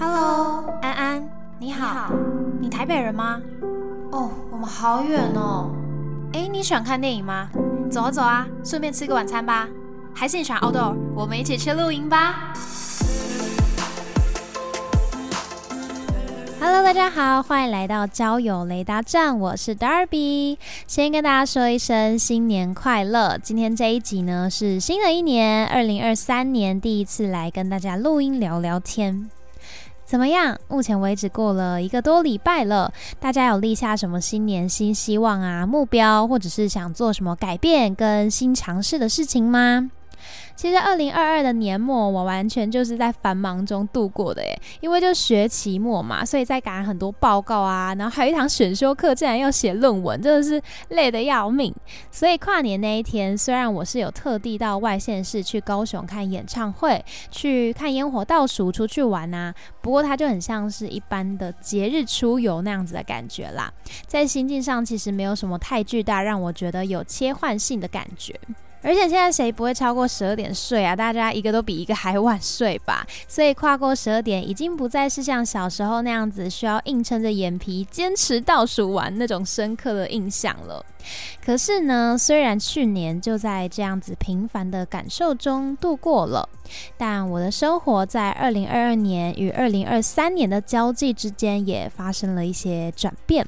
Hello，安安，你好，你台北人吗？哦，我们好远哦。哎，你喜欢看电影吗？走啊走啊，顺便吃个晚餐吧。还是你喜欢 outdoor？我们一起去露营吧。Hello，大家好，欢迎来到交友雷达站，我是 Darby。先跟大家说一声新年快乐。今天这一集呢是新的一年，二零二三年第一次来跟大家录音聊聊天。怎么样？目前为止过了一个多礼拜了，大家有立下什么新年新希望啊、目标，或者是想做什么改变跟新尝试的事情吗？其实二零二二的年末，我完全就是在繁忙中度过的耶，因为就学期末嘛，所以在赶很多报告啊，然后还有一堂选修课，竟然要写论文，真的是累得要命。所以跨年那一天，虽然我是有特地到外县市去高雄看演唱会，去看烟火倒数，出去玩啊，不过它就很像是一般的节日出游那样子的感觉啦，在心境上其实没有什么太巨大，让我觉得有切换性的感觉。而且现在谁不会超过十二点睡啊？大家一个都比一个还晚睡吧。所以跨过十二点，已经不再是像小时候那样子需要硬撑着眼皮坚持倒数完那种深刻的印象了。可是呢，虽然去年就在这样子平凡的感受中度过了，但我的生活在二零二二年与二零二三年的交际之间也发生了一些转变。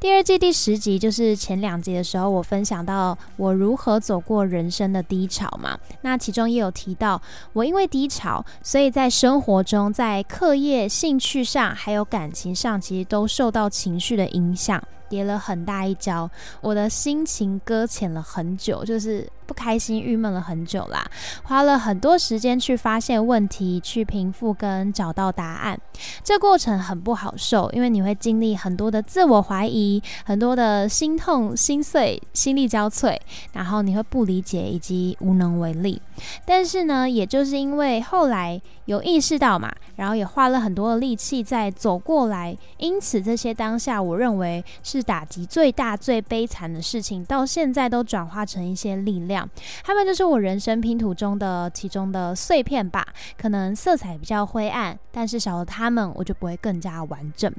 第二季第十集就是前两集的时候，我分享到我如何走过人生的低潮嘛。那其中也有提到，我因为低潮，所以在生活中、在课业、兴趣上，还有感情上，其实都受到情绪的影响。跌了很大一跤，我的心情搁浅了很久，就是不开心、郁闷了很久啦。花了很多时间去发现问题、去平复跟找到答案，这过程很不好受，因为你会经历很多的自我怀疑、很多的心痛、心碎、心力交瘁，然后你会不理解以及无能为力。但是呢，也就是因为后来有意识到嘛，然后也花了很多的力气在走过来，因此这些当下我认为是。打击最大、最悲惨的事情，到现在都转化成一些力量。他们就是我人生拼图中的其中的碎片吧。可能色彩比较灰暗，但是少了他们，我就不会更加完整。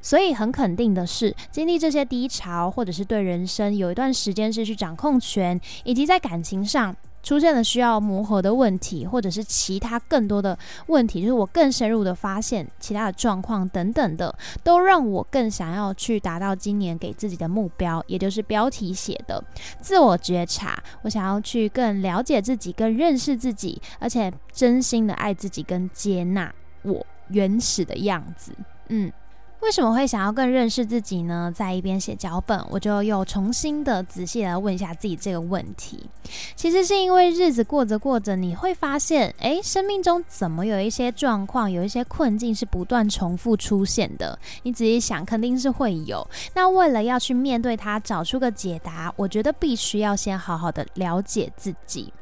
所以很肯定的是，经历这些低潮，或者是对人生有一段时间失去掌控权，以及在感情上。出现了需要磨合的问题，或者是其他更多的问题，就是我更深入的发现其他的状况等等的，都让我更想要去达到今年给自己的目标，也就是标题写的自我觉察。我想要去更了解自己，更认识自己，而且真心的爱自己，跟接纳我原始的样子。嗯。为什么会想要更认识自己呢？在一边写脚本，我就又重新的仔细来问一下自己这个问题。其实是因为日子过着过着，你会发现，诶，生命中怎么有一些状况，有一些困境是不断重复出现的？你仔细想，肯定是会有。那为了要去面对它，找出个解答，我觉得必须要先好好的了解自己。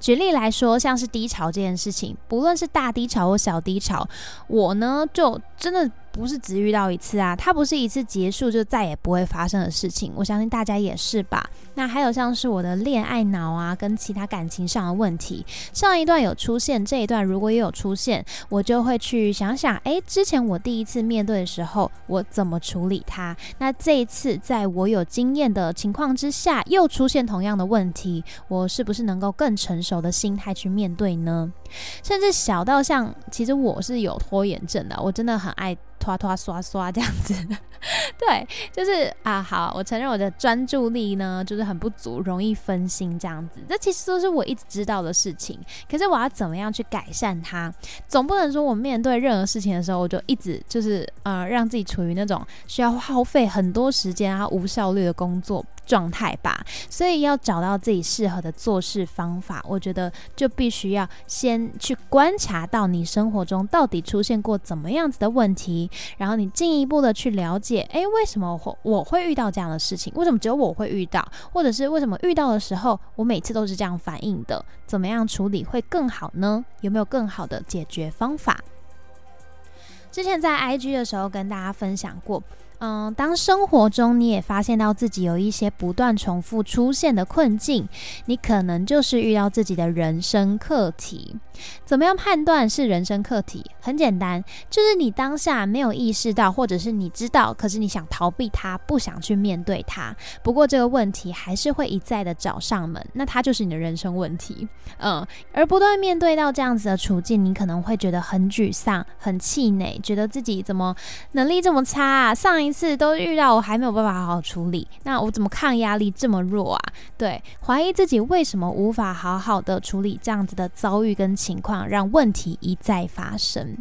举例来说，像是低潮这件事情，不论是大低潮或小低潮，我呢就真的。不是只遇到一次啊，它不是一次结束就再也不会发生的事情。我相信大家也是吧。那还有像是我的恋爱脑啊，跟其他感情上的问题，上一段有出现，这一段如果也有出现，我就会去想想，诶，之前我第一次面对的时候，我怎么处理它？那这一次在我有经验的情况之下，又出现同样的问题，我是不是能够更成熟的心态去面对呢？甚至小到像，其实我是有拖延症的，我真的很爱。拖拖刷刷这样子，对，就是啊，好，我承认我的专注力呢，就是很不足，容易分心这样子。这其实都是我一直知道的事情，可是我要怎么样去改善它？总不能说我面对任何事情的时候，我就一直就是呃，让自己处于那种需要耗费很多时间啊、无效率的工作。状态吧，所以要找到自己适合的做事方法，我觉得就必须要先去观察到你生活中到底出现过怎么样子的问题，然后你进一步的去了解，诶，为什么我我会遇到这样的事情？为什么只有我会遇到？或者是为什么遇到的时候我每次都是这样反应的？怎么样处理会更好呢？有没有更好的解决方法？之前在 IG 的时候跟大家分享过。嗯，当生活中你也发现到自己有一些不断重复出现的困境，你可能就是遇到自己的人生课题。怎么样判断是人生课题？很简单，就是你当下没有意识到，或者是你知道，可是你想逃避它，不想去面对它。不过这个问题还是会一再的找上门，那它就是你的人生问题。嗯，而不断面对到这样子的处境，你可能会觉得很沮丧、很气馁，觉得自己怎么能力这么差啊？上一次都遇到，我还没有办法好好处理，那我怎么抗压力这么弱啊？对，怀疑自己为什么无法好好的处理这样子的遭遇跟情。况让问题一再发生，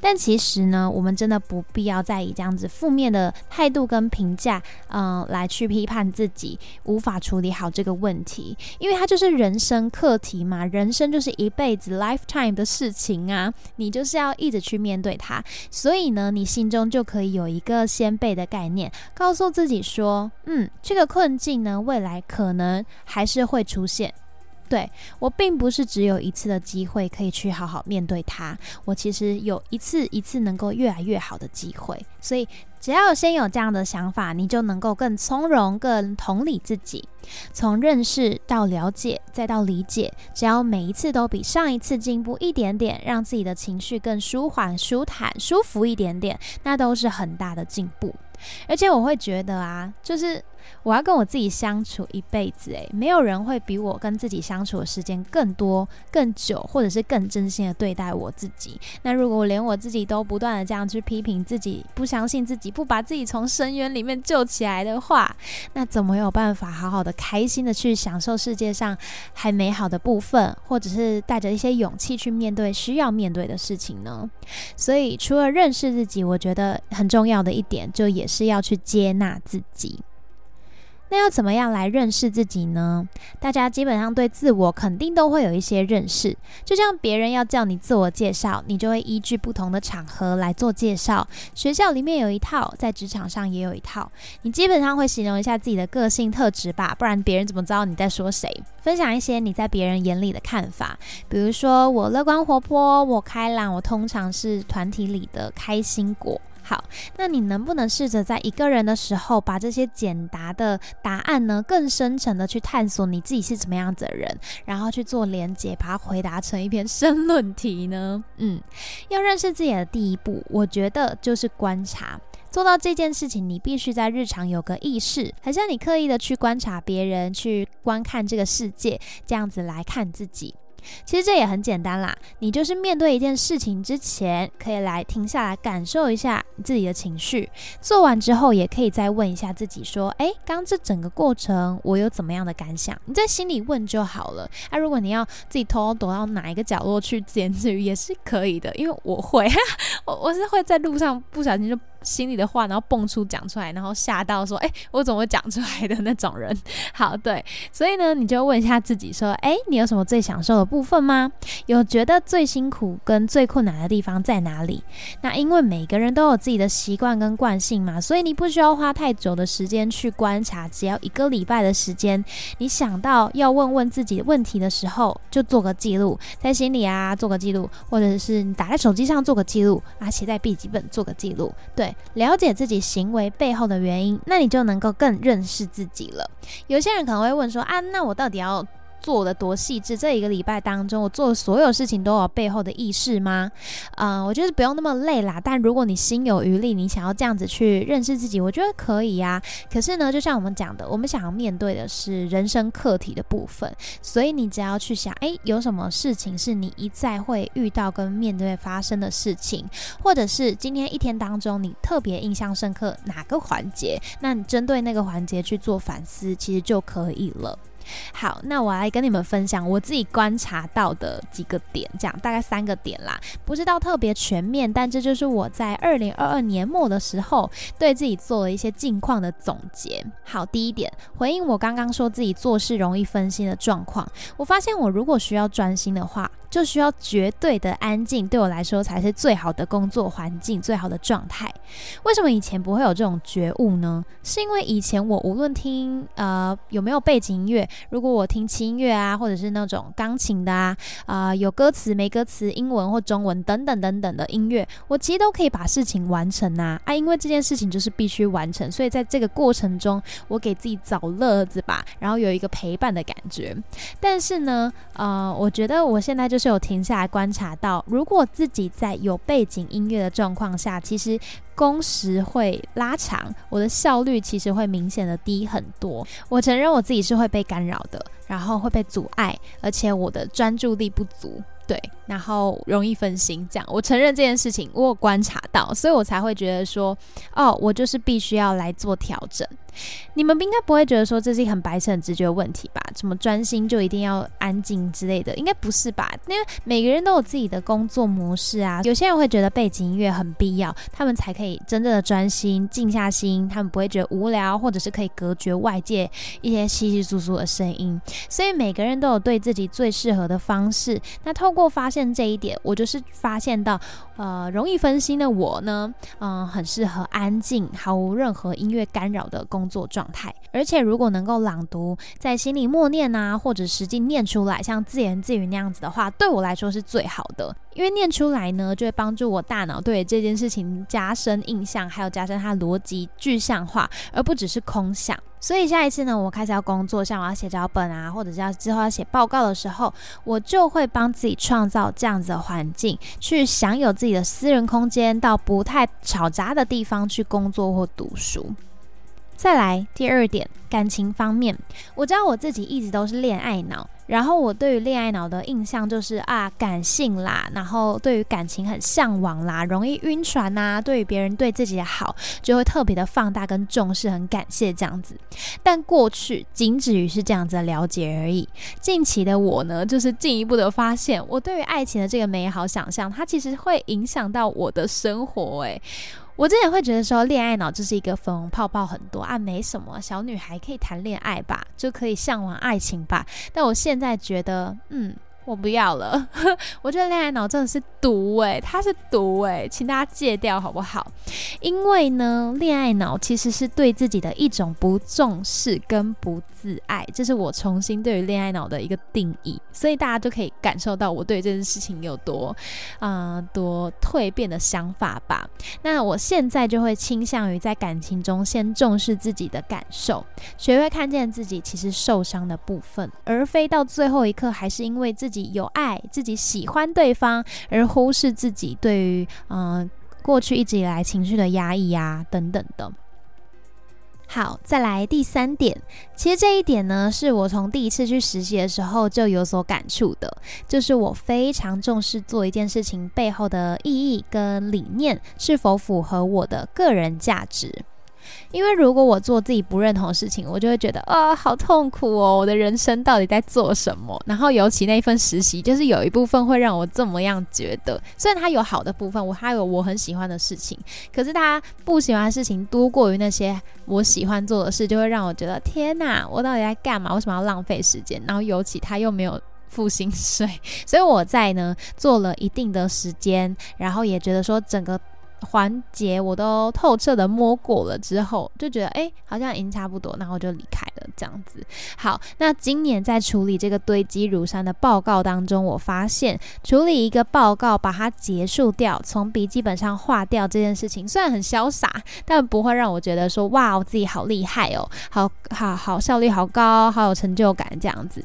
但其实呢，我们真的不必要再以这样子负面的态度跟评价，嗯，来去批判自己无法处理好这个问题，因为它就是人生课题嘛，人生就是一辈子 lifetime 的事情啊，你就是要一直去面对它，所以呢，你心中就可以有一个先倍的概念，告诉自己说，嗯，这个困境呢，未来可能还是会出现。对我并不是只有一次的机会可以去好好面对它，我其实有一次一次能够越来越好的机会，所以只要先有这样的想法，你就能够更从容、更同理自己。从认识到了解，再到理解，只要每一次都比上一次进步一点点，让自己的情绪更舒缓、舒坦、舒服一点点，那都是很大的进步。而且我会觉得啊，就是。我要跟我自己相处一辈子，诶，没有人会比我跟自己相处的时间更多、更久，或者是更真心的对待我自己。那如果我连我自己都不断的这样去批评自己，不相信自己，不把自己从深渊里面救起来的话，那怎么有办法好好的、开心的去享受世界上还美好的部分，或者是带着一些勇气去面对需要面对的事情呢？所以，除了认识自己，我觉得很重要的一点，就也是要去接纳自己。那要怎么样来认识自己呢？大家基本上对自我肯定都会有一些认识，就像别人要叫你自我介绍，你就会依据不同的场合来做介绍。学校里面有一套，在职场上也有一套。你基本上会形容一下自己的个性特质吧，不然别人怎么知道你在说谁？分享一些你在别人眼里的看法，比如说我乐观活泼，我开朗，我通常是团体里的开心果。好，那你能不能试着在一个人的时候，把这些简答的答案呢，更深层的去探索你自己是怎么样子的人，然后去做连接，把它回答成一篇申论题呢？嗯，要认识自己的第一步，我觉得就是观察。做到这件事情，你必须在日常有个意识，很像你刻意的去观察别人，去观看这个世界，这样子来看自己。其实这也很简单啦，你就是面对一件事情之前，可以来停下来感受一下你自己的情绪。做完之后，也可以再问一下自己说：“诶，刚这整个过程我有怎么样的感想？”你在心里问就好了。那如果你要自己偷偷躲到哪一个角落去自言自语，也是可以的，因为我会，我我是会在路上不小心就。心里的话，然后蹦出讲出来，然后吓到说：“哎，我怎么会讲出来的那种人？”好，对，所以呢，你就问一下自己说：“哎，你有什么最享受的部分吗？有觉得最辛苦跟最困难的地方在哪里？”那因为每个人都有自己的习惯跟惯性嘛，所以你不需要花太久的时间去观察，只要一个礼拜的时间，你想到要问问自己问题的时候，就做个记录，在心里啊做个记录，或者是你打在手机上做个记录啊，写在笔记本做个记录，对。了解自己行为背后的原因，那你就能够更认识自己了。有些人可能会问说：啊，那我到底要？做的多细致，这一个礼拜当中，我做的所有事情都有背后的意识吗？嗯，我觉得不用那么累啦。但如果你心有余力，你想要这样子去认识自己，我觉得可以呀。可是呢，就像我们讲的，我们想要面对的是人生课题的部分，所以你只要去想，诶，有什么事情是你一再会遇到跟面对发生的事情，或者是今天一天当中你特别印象深刻哪个环节，那你针对那个环节去做反思，其实就可以了。好，那我来跟你们分享我自己观察到的几个点，这样大概三个点啦，不知道特别全面，但这就是我在二零二二年末的时候对自己做了一些近况的总结。好，第一点，回应我刚刚说自己做事容易分心的状况，我发现我如果需要专心的话。就需要绝对的安静，对我来说才是最好的工作环境，最好的状态。为什么以前不会有这种觉悟呢？是因为以前我无论听呃有没有背景音乐，如果我听轻音乐啊，或者是那种钢琴的啊，啊有歌词没歌词，英文或中文等等等等的音乐，我其实都可以把事情完成啊啊，因为这件事情就是必须完成，所以在这个过程中，我给自己找乐子吧，然后有一个陪伴的感觉。但是呢，呃，我觉得我现在就是有停下来观察到，如果自己在有背景音乐的状况下，其实。工时会拉长，我的效率其实会明显的低很多。我承认我自己是会被感干扰的，然后会被阻碍，而且我的专注力不足。对，然后容易分心，这样我承认这件事情，我有观察到，所以我才会觉得说，哦，我就是必须要来做调整。你们应该不会觉得说这是一很白痴、很直觉的问题吧？什么专心就一定要安静之类的，应该不是吧？因为每个人都有自己的工作模式啊。有些人会觉得背景音乐很必要，他们才可以真正的专心、静下心，他们不会觉得无聊，或者是可以隔绝外界一些稀稀疏疏的声音。所以每个人都有对自己最适合的方式。那透过发现这一点，我就是发现到，呃，容易分心的我呢，嗯，很适合安静、毫无任何音乐干扰的工工作状态。而且如果能够朗读，在心里默念啊，或者实际念出来，像自言自语那样子的话，对我来说是最好的。因为念出来呢，就会帮助我大脑对这件事情加深印象，还有加深它逻辑具象化，而不只是空想。所以下一次呢，我开始要工作，像我要写脚本啊，或者是要之后要写报告的时候，我就会帮自己创造这样子的环境，去享有自己的私人空间，到不太吵杂的地方去工作或读书。再来第二点，感情方面，我知道我自己一直都是恋爱脑，然后我对于恋爱脑的印象就是啊，感性啦，然后对于感情很向往啦，容易晕船呐，对于别人对自己的好就会特别的放大跟重视，很感谢这样子。但过去仅止于是这样子的了解而已。近期的我呢，就是进一步的发现，我对于爱情的这个美好想象，它其实会影响到我的生活，诶。我之前会觉得说，恋爱脑就是一个粉红泡泡很多啊，没什么，小女孩可以谈恋爱吧，就可以向往爱情吧。但我现在觉得，嗯。我不要了，我觉得恋爱脑真的是毒诶，它是毒诶，请大家戒掉好不好？因为呢，恋爱脑其实是对自己的一种不重视跟不自爱，这是我重新对于恋爱脑的一个定义，所以大家就可以感受到我对这件事情有多啊多蜕变的想法吧。那我现在就会倾向于在感情中先重视自己的感受，学会看见自己其实受伤的部分，而非到最后一刻还是因为自己有爱，自己喜欢对方，而忽视自己对于嗯过去一直以来情绪的压抑啊等等的。好，再来第三点，其实这一点呢，是我从第一次去实习的时候就有所感触的，就是我非常重视做一件事情背后的意义跟理念是否符合我的个人价值。因为如果我做自己不认同的事情，我就会觉得啊，好痛苦哦！我的人生到底在做什么？然后尤其那一份实习，就是有一部分会让我这么样觉得。虽然它有好的部分，我还有我很喜欢的事情，可是他不喜欢的事情多过于那些我喜欢做的事，就会让我觉得天哪，我到底在干嘛？为什么要浪费时间？然后尤其他又没有付薪水，所以我在呢做了一定的时间，然后也觉得说整个。环节我都透彻的摸过了之后，就觉得哎，好像已经差不多，然后就离开了这样子。好，那今年在处理这个堆积如山的报告当中，我发现处理一个报告，把它结束掉，从笔记本上划掉这件事情，虽然很潇洒，但不会让我觉得说哇，我自己好厉害哦，好好好效率好高，好有成就感这样子，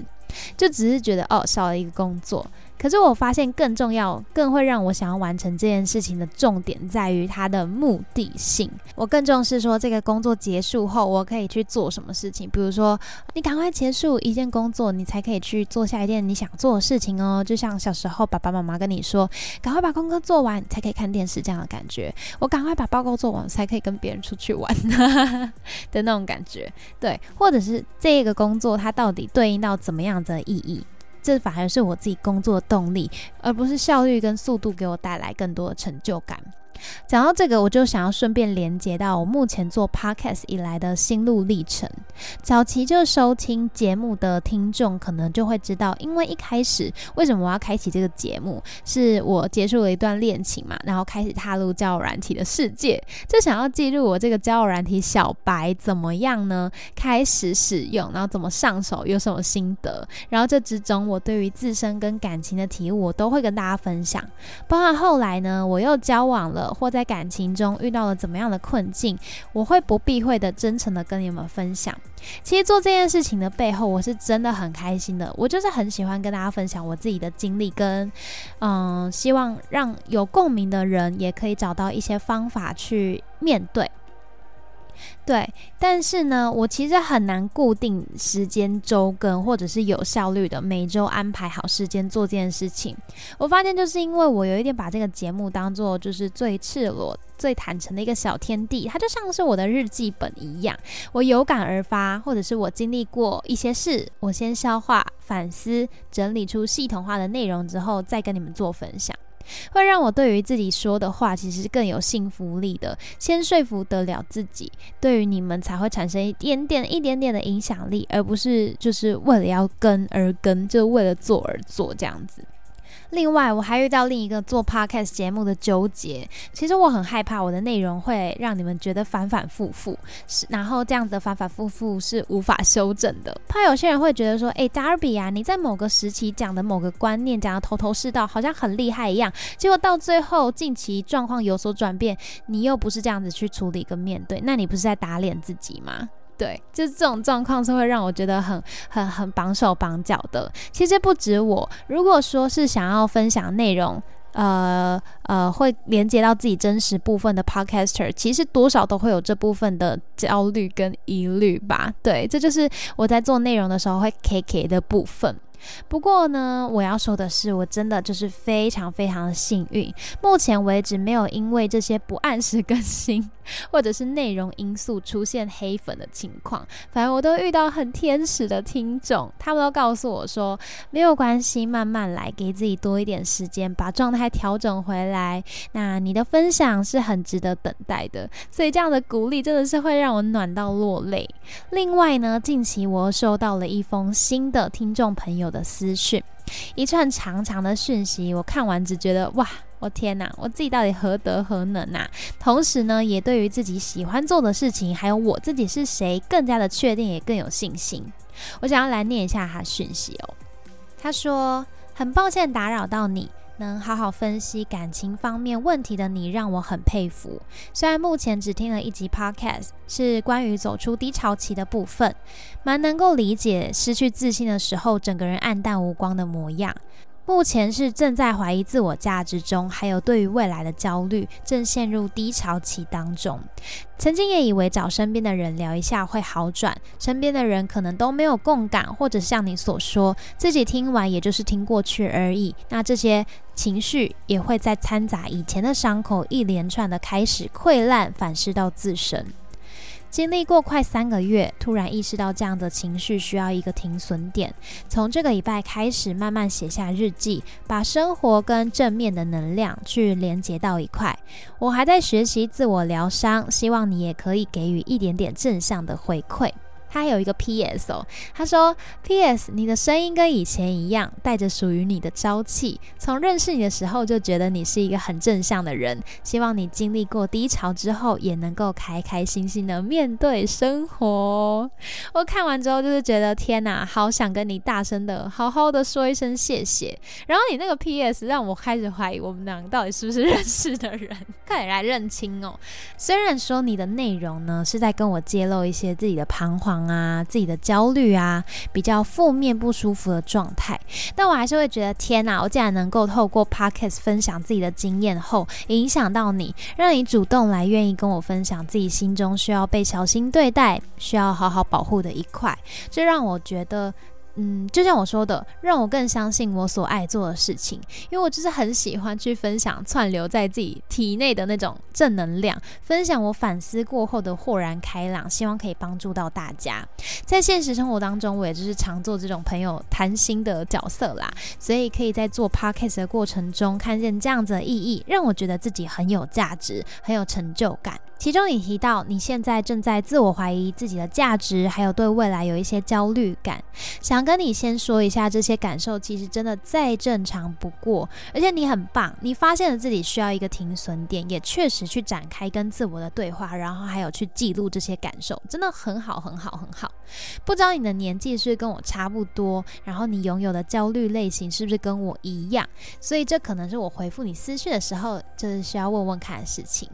就只是觉得哦，少了一个工作。可是我发现更重要、更会让我想要完成这件事情的重点在于它的目的性。我更重视说这个工作结束后我可以去做什么事情。比如说，你赶快结束一件工作，你才可以去做下一件你想做的事情哦。就像小时候爸爸妈妈跟你说，赶快把功课做完才可以看电视这样的感觉。我赶快把报告做完才可以跟别人出去玩 的那种感觉。对，或者是这个工作它到底对应到怎么样的意义？这反而是我自己工作的动力，而不是效率跟速度给我带来更多的成就感。讲到这个，我就想要顺便连接到我目前做 podcast 以来的心路历程。早期就收听节目的听众，可能就会知道，因为一开始为什么我要开启这个节目，是我结束了一段恋情嘛，然后开始踏入交友软体的世界，就想要记录我这个交友软体小白怎么样呢？开始使用，然后怎么上手，有什么心得，然后这之中我对于自身跟感情的体悟，我都会跟大家分享。包括后来呢，我又交往了。或在感情中遇到了怎么样的困境，我会不避讳的、真诚的跟你们分享。其实做这件事情的背后，我是真的很开心的。我就是很喜欢跟大家分享我自己的经历，跟嗯，希望让有共鸣的人也可以找到一些方法去面对。对，但是呢，我其实很难固定时间周更，或者是有效率的每周安排好时间做这件事情。我发现就是因为我有一点把这个节目当做就是最赤裸、最坦诚的一个小天地，它就像是我的日记本一样，我有感而发，或者是我经历过一些事，我先消化、反思、整理出系统化的内容之后，再跟你们做分享。会让我对于自己说的话，其实更有信服力的。先说服得了自己，对于你们才会产生一点点、一点点的影响力，而不是就是为了要跟而跟，就为了做而做这样子。另外，我还遇到另一个做 podcast 节目的纠结。其实我很害怕我的内容会让你们觉得反反复复，是然后这样的反反复复是无法修正的。怕有些人会觉得说：“哎，Darby 啊，你在某个时期讲的某个观念讲的头头是道，好像很厉害一样。”结果到最后近期状况有所转变，你又不是这样子去处理跟面对，那你不是在打脸自己吗？对，就是这种状况是会让我觉得很、很、很绑手绑脚的。其实不止我，如果说是想要分享内容，呃呃，会连接到自己真实部分的 podcaster，其实多少都会有这部分的焦虑跟疑虑吧。对，这就是我在做内容的时候会 K K 的部分。不过呢，我要说的是，我真的就是非常非常的幸运，目前为止没有因为这些不按时更新或者是内容因素出现黑粉的情况。反正我都遇到很天使的听众，他们都告诉我说没有关系，慢慢来，给自己多一点时间，把状态调整回来。那你的分享是很值得等待的，所以这样的鼓励真的是会让我暖到落泪。另外呢，近期我又收到了一封新的听众朋友。我的私讯，一串长长的讯息，我看完只觉得哇，我天哪，我自己到底何德何能啊？同时呢，也对于自己喜欢做的事情，还有我自己是谁，更加的确定，也更有信心。我想要来念一下他讯息哦。他说：“很抱歉打扰到你。”能好好分析感情方面问题的你，让我很佩服。虽然目前只听了一集 Podcast，是关于走出低潮期的部分，蛮能够理解失去自信的时候，整个人暗淡无光的模样。目前是正在怀疑自我价值中，还有对于未来的焦虑，正陷入低潮期当中。曾经也以为找身边的人聊一下会好转，身边的人可能都没有共感，或者像你所说，自己听完也就是听过去而已。那这些情绪也会在掺杂以前的伤口，一连串的开始溃烂，反噬到自身。经历过快三个月，突然意识到这样的情绪需要一个停损点。从这个礼拜开始，慢慢写下日记，把生活跟正面的能量去连接到一块。我还在学习自我疗伤，希望你也可以给予一点点正向的回馈。他有一个 P.S. 哦，他说 P.S. 你的声音跟以前一样，带着属于你的朝气。从认识你的时候就觉得你是一个很正向的人，希望你经历过低潮之后也能够开开心心的面对生活。我看完之后就是觉得天哪，好想跟你大声的好好的说一声谢谢。然后你那个 P.S. 让我开始怀疑我们两个到底是不是认识的人，快点来认清哦。虽然说你的内容呢是在跟我揭露一些自己的彷徨。啊，自己的焦虑啊，比较负面不舒服的状态，但我还是会觉得天哪！我竟然能够透过 podcast 分享自己的经验后，影响到你，让你主动来愿意跟我分享自己心中需要被小心对待、需要好好保护的一块，这让我觉得嗯，就像我说的，让我更相信我所爱做的事情，因为我就是很喜欢去分享串流在自己体内的那种正能量，分享我反思过后的豁然开朗，希望可以帮助到大家。在现实生活当中，我也就是常做这种朋友谈心的角色啦，所以可以在做 podcast 的过程中看见这样子的意义，让我觉得自己很有价值，很有成就感。其中你提到你现在正在自我怀疑自己的价值，还有对未来有一些焦虑感，想跟你先说一下，这些感受其实真的再正常不过，而且你很棒，你发现了自己需要一个停损点，也确实去展开跟自我的对话，然后还有去记录这些感受，真的很好，很好，很好。不知道你的年纪是不是跟我差不多，然后你拥有的焦虑类型是不是跟我一样？所以这可能是我回复你私讯的时候，就是需要问问看的事情。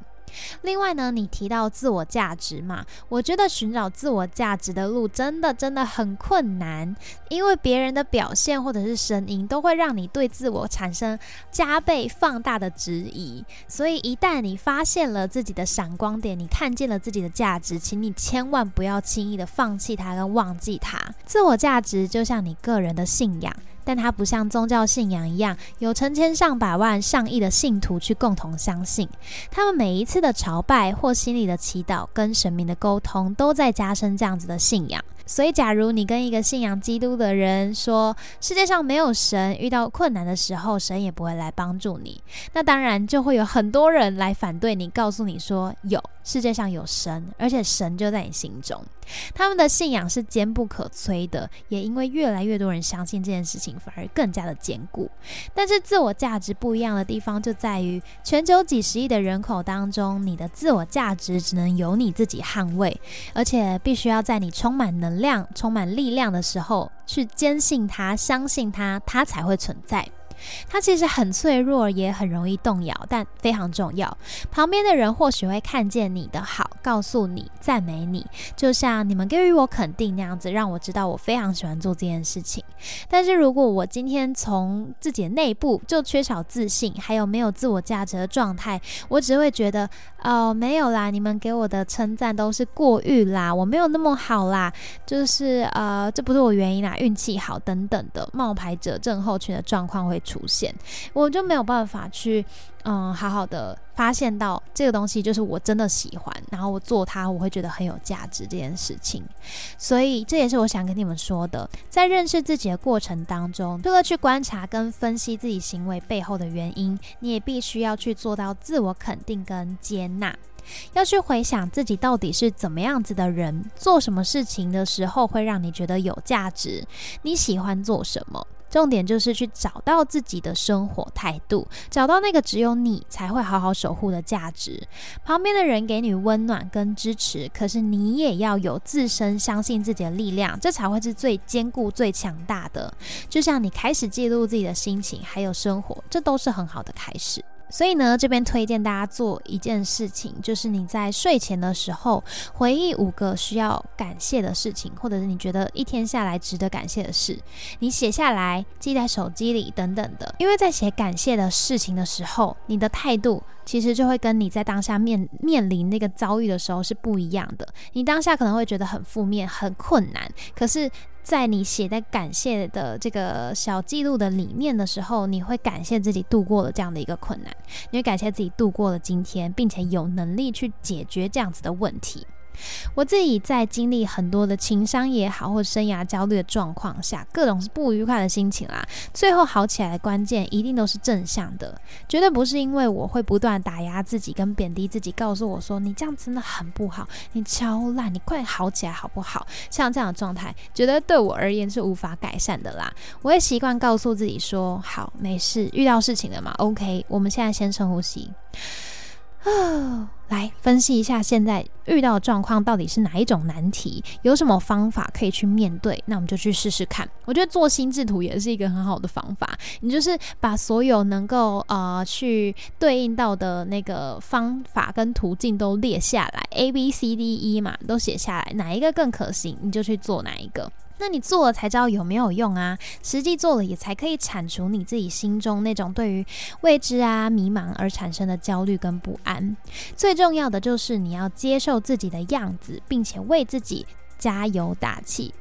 另外呢，你提到自我价值嘛，我觉得寻找自我价值的路真的真的很困难，因为别人的表现或者是声音都会让你对自我产生加倍放大的质疑。所以一旦你发现了自己的闪光点，你看见了自己的价值，请你千万不要轻易的放弃它跟忘记它。自我价值就像你个人的信仰。但它不像宗教信仰一样，有成千上百万、上亿的信徒去共同相信。他们每一次的朝拜或心里的祈祷，跟神明的沟通，都在加深这样子的信仰。所以，假如你跟一个信仰基督的人说世界上没有神，遇到困难的时候，神也不会来帮助你，那当然就会有很多人来反对你，告诉你说有世界上有神，而且神就在你心中。他们的信仰是坚不可摧的，也因为越来越多人相信这件事情，反而更加的坚固。但是，自我价值不一样的地方就在于，全球几十亿的人口当中，你的自我价值只能由你自己捍卫，而且必须要在你充满能量、充满力量的时候，去坚信它、相信它，它才会存在。它其实很脆弱，也很容易动摇，但非常重要。旁边的人或许会看见你的好，告诉你、赞美你，就像你们给予我肯定那样子，让我知道我非常喜欢做这件事情。但是如果我今天从自己的内部就缺少自信，还有没有自我价值的状态，我只会觉得哦，没有啦，你们给我的称赞都是过誉啦，我没有那么好啦，就是呃，这不是我原因啦，运气好等等的冒牌者症候群的状况会出。出现，我就没有办法去，嗯，好好的发现到这个东西就是我真的喜欢，然后我做它，我会觉得很有价值这件事情。所以这也是我想跟你们说的，在认识自己的过程当中，除了去观察跟分析自己行为背后的原因，你也必须要去做到自我肯定跟接纳，要去回想自己到底是怎么样子的人，做什么事情的时候会让你觉得有价值，你喜欢做什么。重点就是去找到自己的生活态度，找到那个只有你才会好好守护的价值。旁边的人给你温暖跟支持，可是你也要有自身相信自己的力量，这才会是最坚固、最强大的。就像你开始记录自己的心情，还有生活，这都是很好的开始。所以呢，这边推荐大家做一件事情，就是你在睡前的时候回忆五个需要感谢的事情，或者是你觉得一天下来值得感谢的事，你写下来，记在手机里等等的。因为在写感谢的事情的时候，你的态度其实就会跟你在当下面面临那个遭遇的时候是不一样的。你当下可能会觉得很负面、很困难，可是。在你写在感谢的这个小记录的里面的时候，你会感谢自己度过了这样的一个困难，你会感谢自己度过了今天，并且有能力去解决这样子的问题。我自己在经历很多的情商也好，或生涯焦虑的状况下，各种不愉快的心情啦，最后好起来的关键一定都是正向的，绝对不是因为我会不断打压自己跟贬低自己，告诉我说你这样真的很不好，你超烂，你快好起来好不好？像这样的状态，觉得对我而言是无法改善的啦。我也习惯告诉自己说，好，没事，遇到事情了嘛，OK，我们现在先深呼吸。啊，来分析一下现在遇到的状况到底是哪一种难题，有什么方法可以去面对？那我们就去试试看。我觉得做心智图也是一个很好的方法。你就是把所有能够呃去对应到的那个方法跟途径都列下来，A B C D E 嘛，都写下来，哪一个更可行，你就去做哪一个。那你做了才知道有没有用啊！实际做了也才可以铲除你自己心中那种对于未知啊、迷茫而产生的焦虑跟不安。最重要的就是你要接受自己的样子，并且为自己加油打气。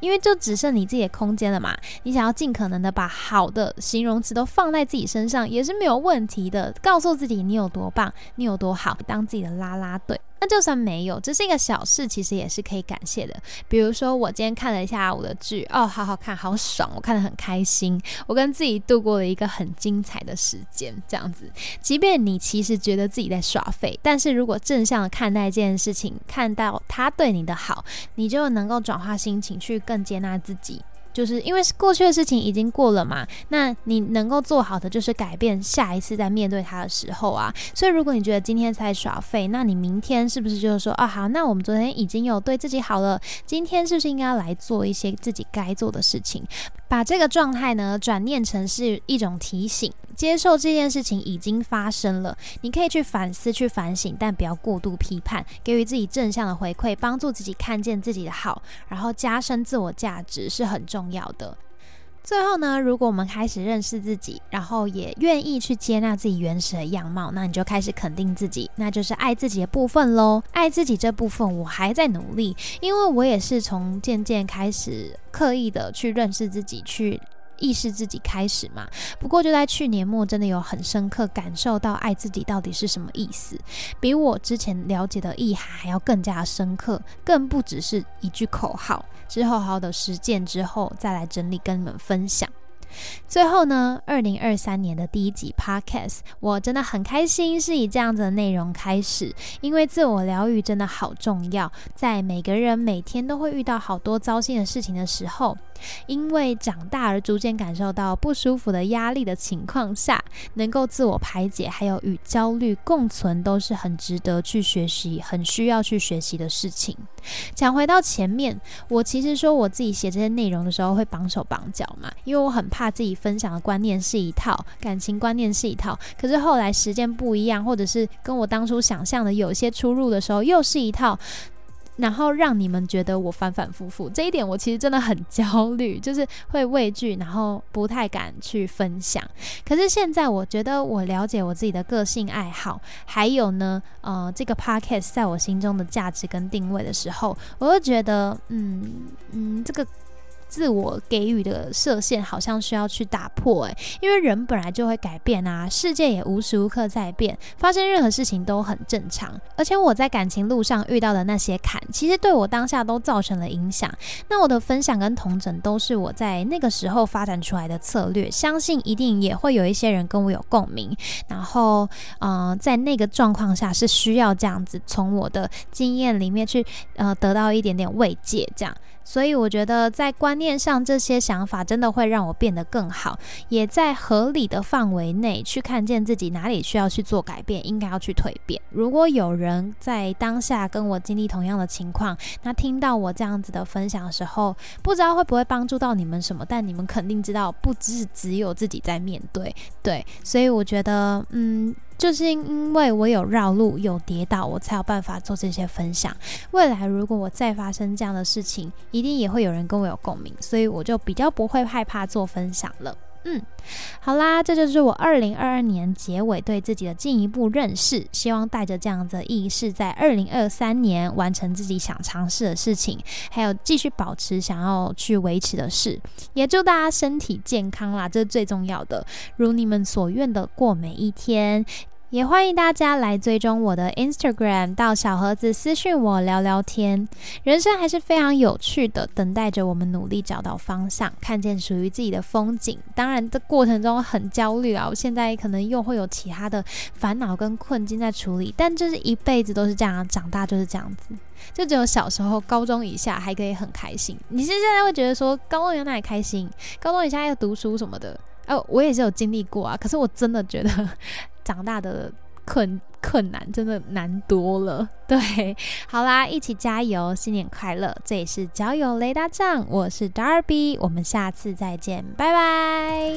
因为就只剩你自己的空间了嘛。你想要尽可能的把好的形容词都放在自己身上，也是没有问题的。告诉自己你有多棒，你有多好，当自己的啦啦队。那就算没有，这是一个小事，其实也是可以感谢的。比如说，我今天看了一下我的剧，哦，好好看，好爽，我看得很开心，我跟自己度过了一个很精彩的时间，这样子。即便你其实觉得自己在耍废，但是如果正向的看待这件事情，看到他对你的好，你就能够转化心情，去更接纳自己。就是因为过去的事情已经过了嘛，那你能够做好的就是改变，下一次在面对他的时候啊。所以如果你觉得今天在耍废，那你明天是不是就是说啊好，那我们昨天已经有对自己好了，今天是不是应该来做一些自己该做的事情？把这个状态呢转念成是一种提醒，接受这件事情已经发生了，你可以去反思、去反省，但不要过度批判，给予自己正向的回馈，帮助自己看见自己的好，然后加深自我价值是很重要的。最后呢，如果我们开始认识自己，然后也愿意去接纳自己原始的样貌，那你就开始肯定自己，那就是爱自己的部分喽。爱自己这部分，我还在努力，因为我也是从渐渐开始刻意的去认识自己，去。意识自己开始嘛，不过就在去年末，真的有很深刻感受到爱自己到底是什么意思，比我之前了解的意涵还要更加深刻，更不只是一句口号。之后好好的实践之后，再来整理跟你们分享。最后呢，二零二三年的第一集 Podcast，我真的很开心，是以这样子的内容开始，因为自我疗愈真的好重要，在每个人每天都会遇到好多糟心的事情的时候。因为长大而逐渐感受到不舒服的压力的情况下，能够自我排解，还有与焦虑共存，都是很值得去学习、很需要去学习的事情。讲回到前面，我其实说我自己写这些内容的时候会绑手绑脚嘛，因为我很怕自己分享的观念是一套，感情观念是一套，可是后来时间不一样，或者是跟我当初想象的有些出入的时候，又是一套。然后让你们觉得我反反复复，这一点我其实真的很焦虑，就是会畏惧，然后不太敢去分享。可是现在我觉得我了解我自己的个性爱好，还有呢，呃，这个 podcast 在我心中的价值跟定位的时候，我就觉得，嗯嗯，这个。自我给予的设限好像需要去打破诶，因为人本来就会改变啊，世界也无时无刻在变，发生任何事情都很正常。而且我在感情路上遇到的那些坎，其实对我当下都造成了影响。那我的分享跟同整都是我在那个时候发展出来的策略，相信一定也会有一些人跟我有共鸣。然后，嗯，在那个状况下是需要这样子，从我的经验里面去呃得到一点点慰藉，这样。所以我觉得在观念面上，这些想法真的会让我变得更好，也在合理的范围内去看见自己哪里需要去做改变，应该要去蜕变。如果有人在当下跟我经历同样的情况，那听到我这样子的分享的时候，不知道会不会帮助到你们什么，但你们肯定知道，不只是只有自己在面对，对。所以我觉得，嗯。就是因为我有绕路、有跌倒，我才有办法做这些分享。未来如果我再发生这样的事情，一定也会有人跟我有共鸣，所以我就比较不会害怕做分享了。嗯，好啦，这就是我二零二二年结尾对自己的进一步认识。希望带着这样的意识，在二零二三年完成自己想尝试的事情，还有继续保持想要去维持的事。也祝大家身体健康啦，这是最重要的。如你们所愿的过每一天。也欢迎大家来追踪我的 Instagram，到小盒子私讯我聊聊天。人生还是非常有趣的，等待着我们努力找到方向，看见属于自己的风景。当然，这过程中很焦虑啊！我现在可能又会有其他的烦恼跟困境在处理，但就是一辈子都是这样，长大就是这样子。就只有小时候、高中以下还可以很开心。你现在会觉得说，高中有哪里开心？高中以下要读书什么的。哦，我也是有经历过啊，可是我真的觉得 长大的困困难真的难多了。对，好啦，一起加油，新年快乐！这里是交友雷达站，我是 Darby，我们下次再见，拜拜。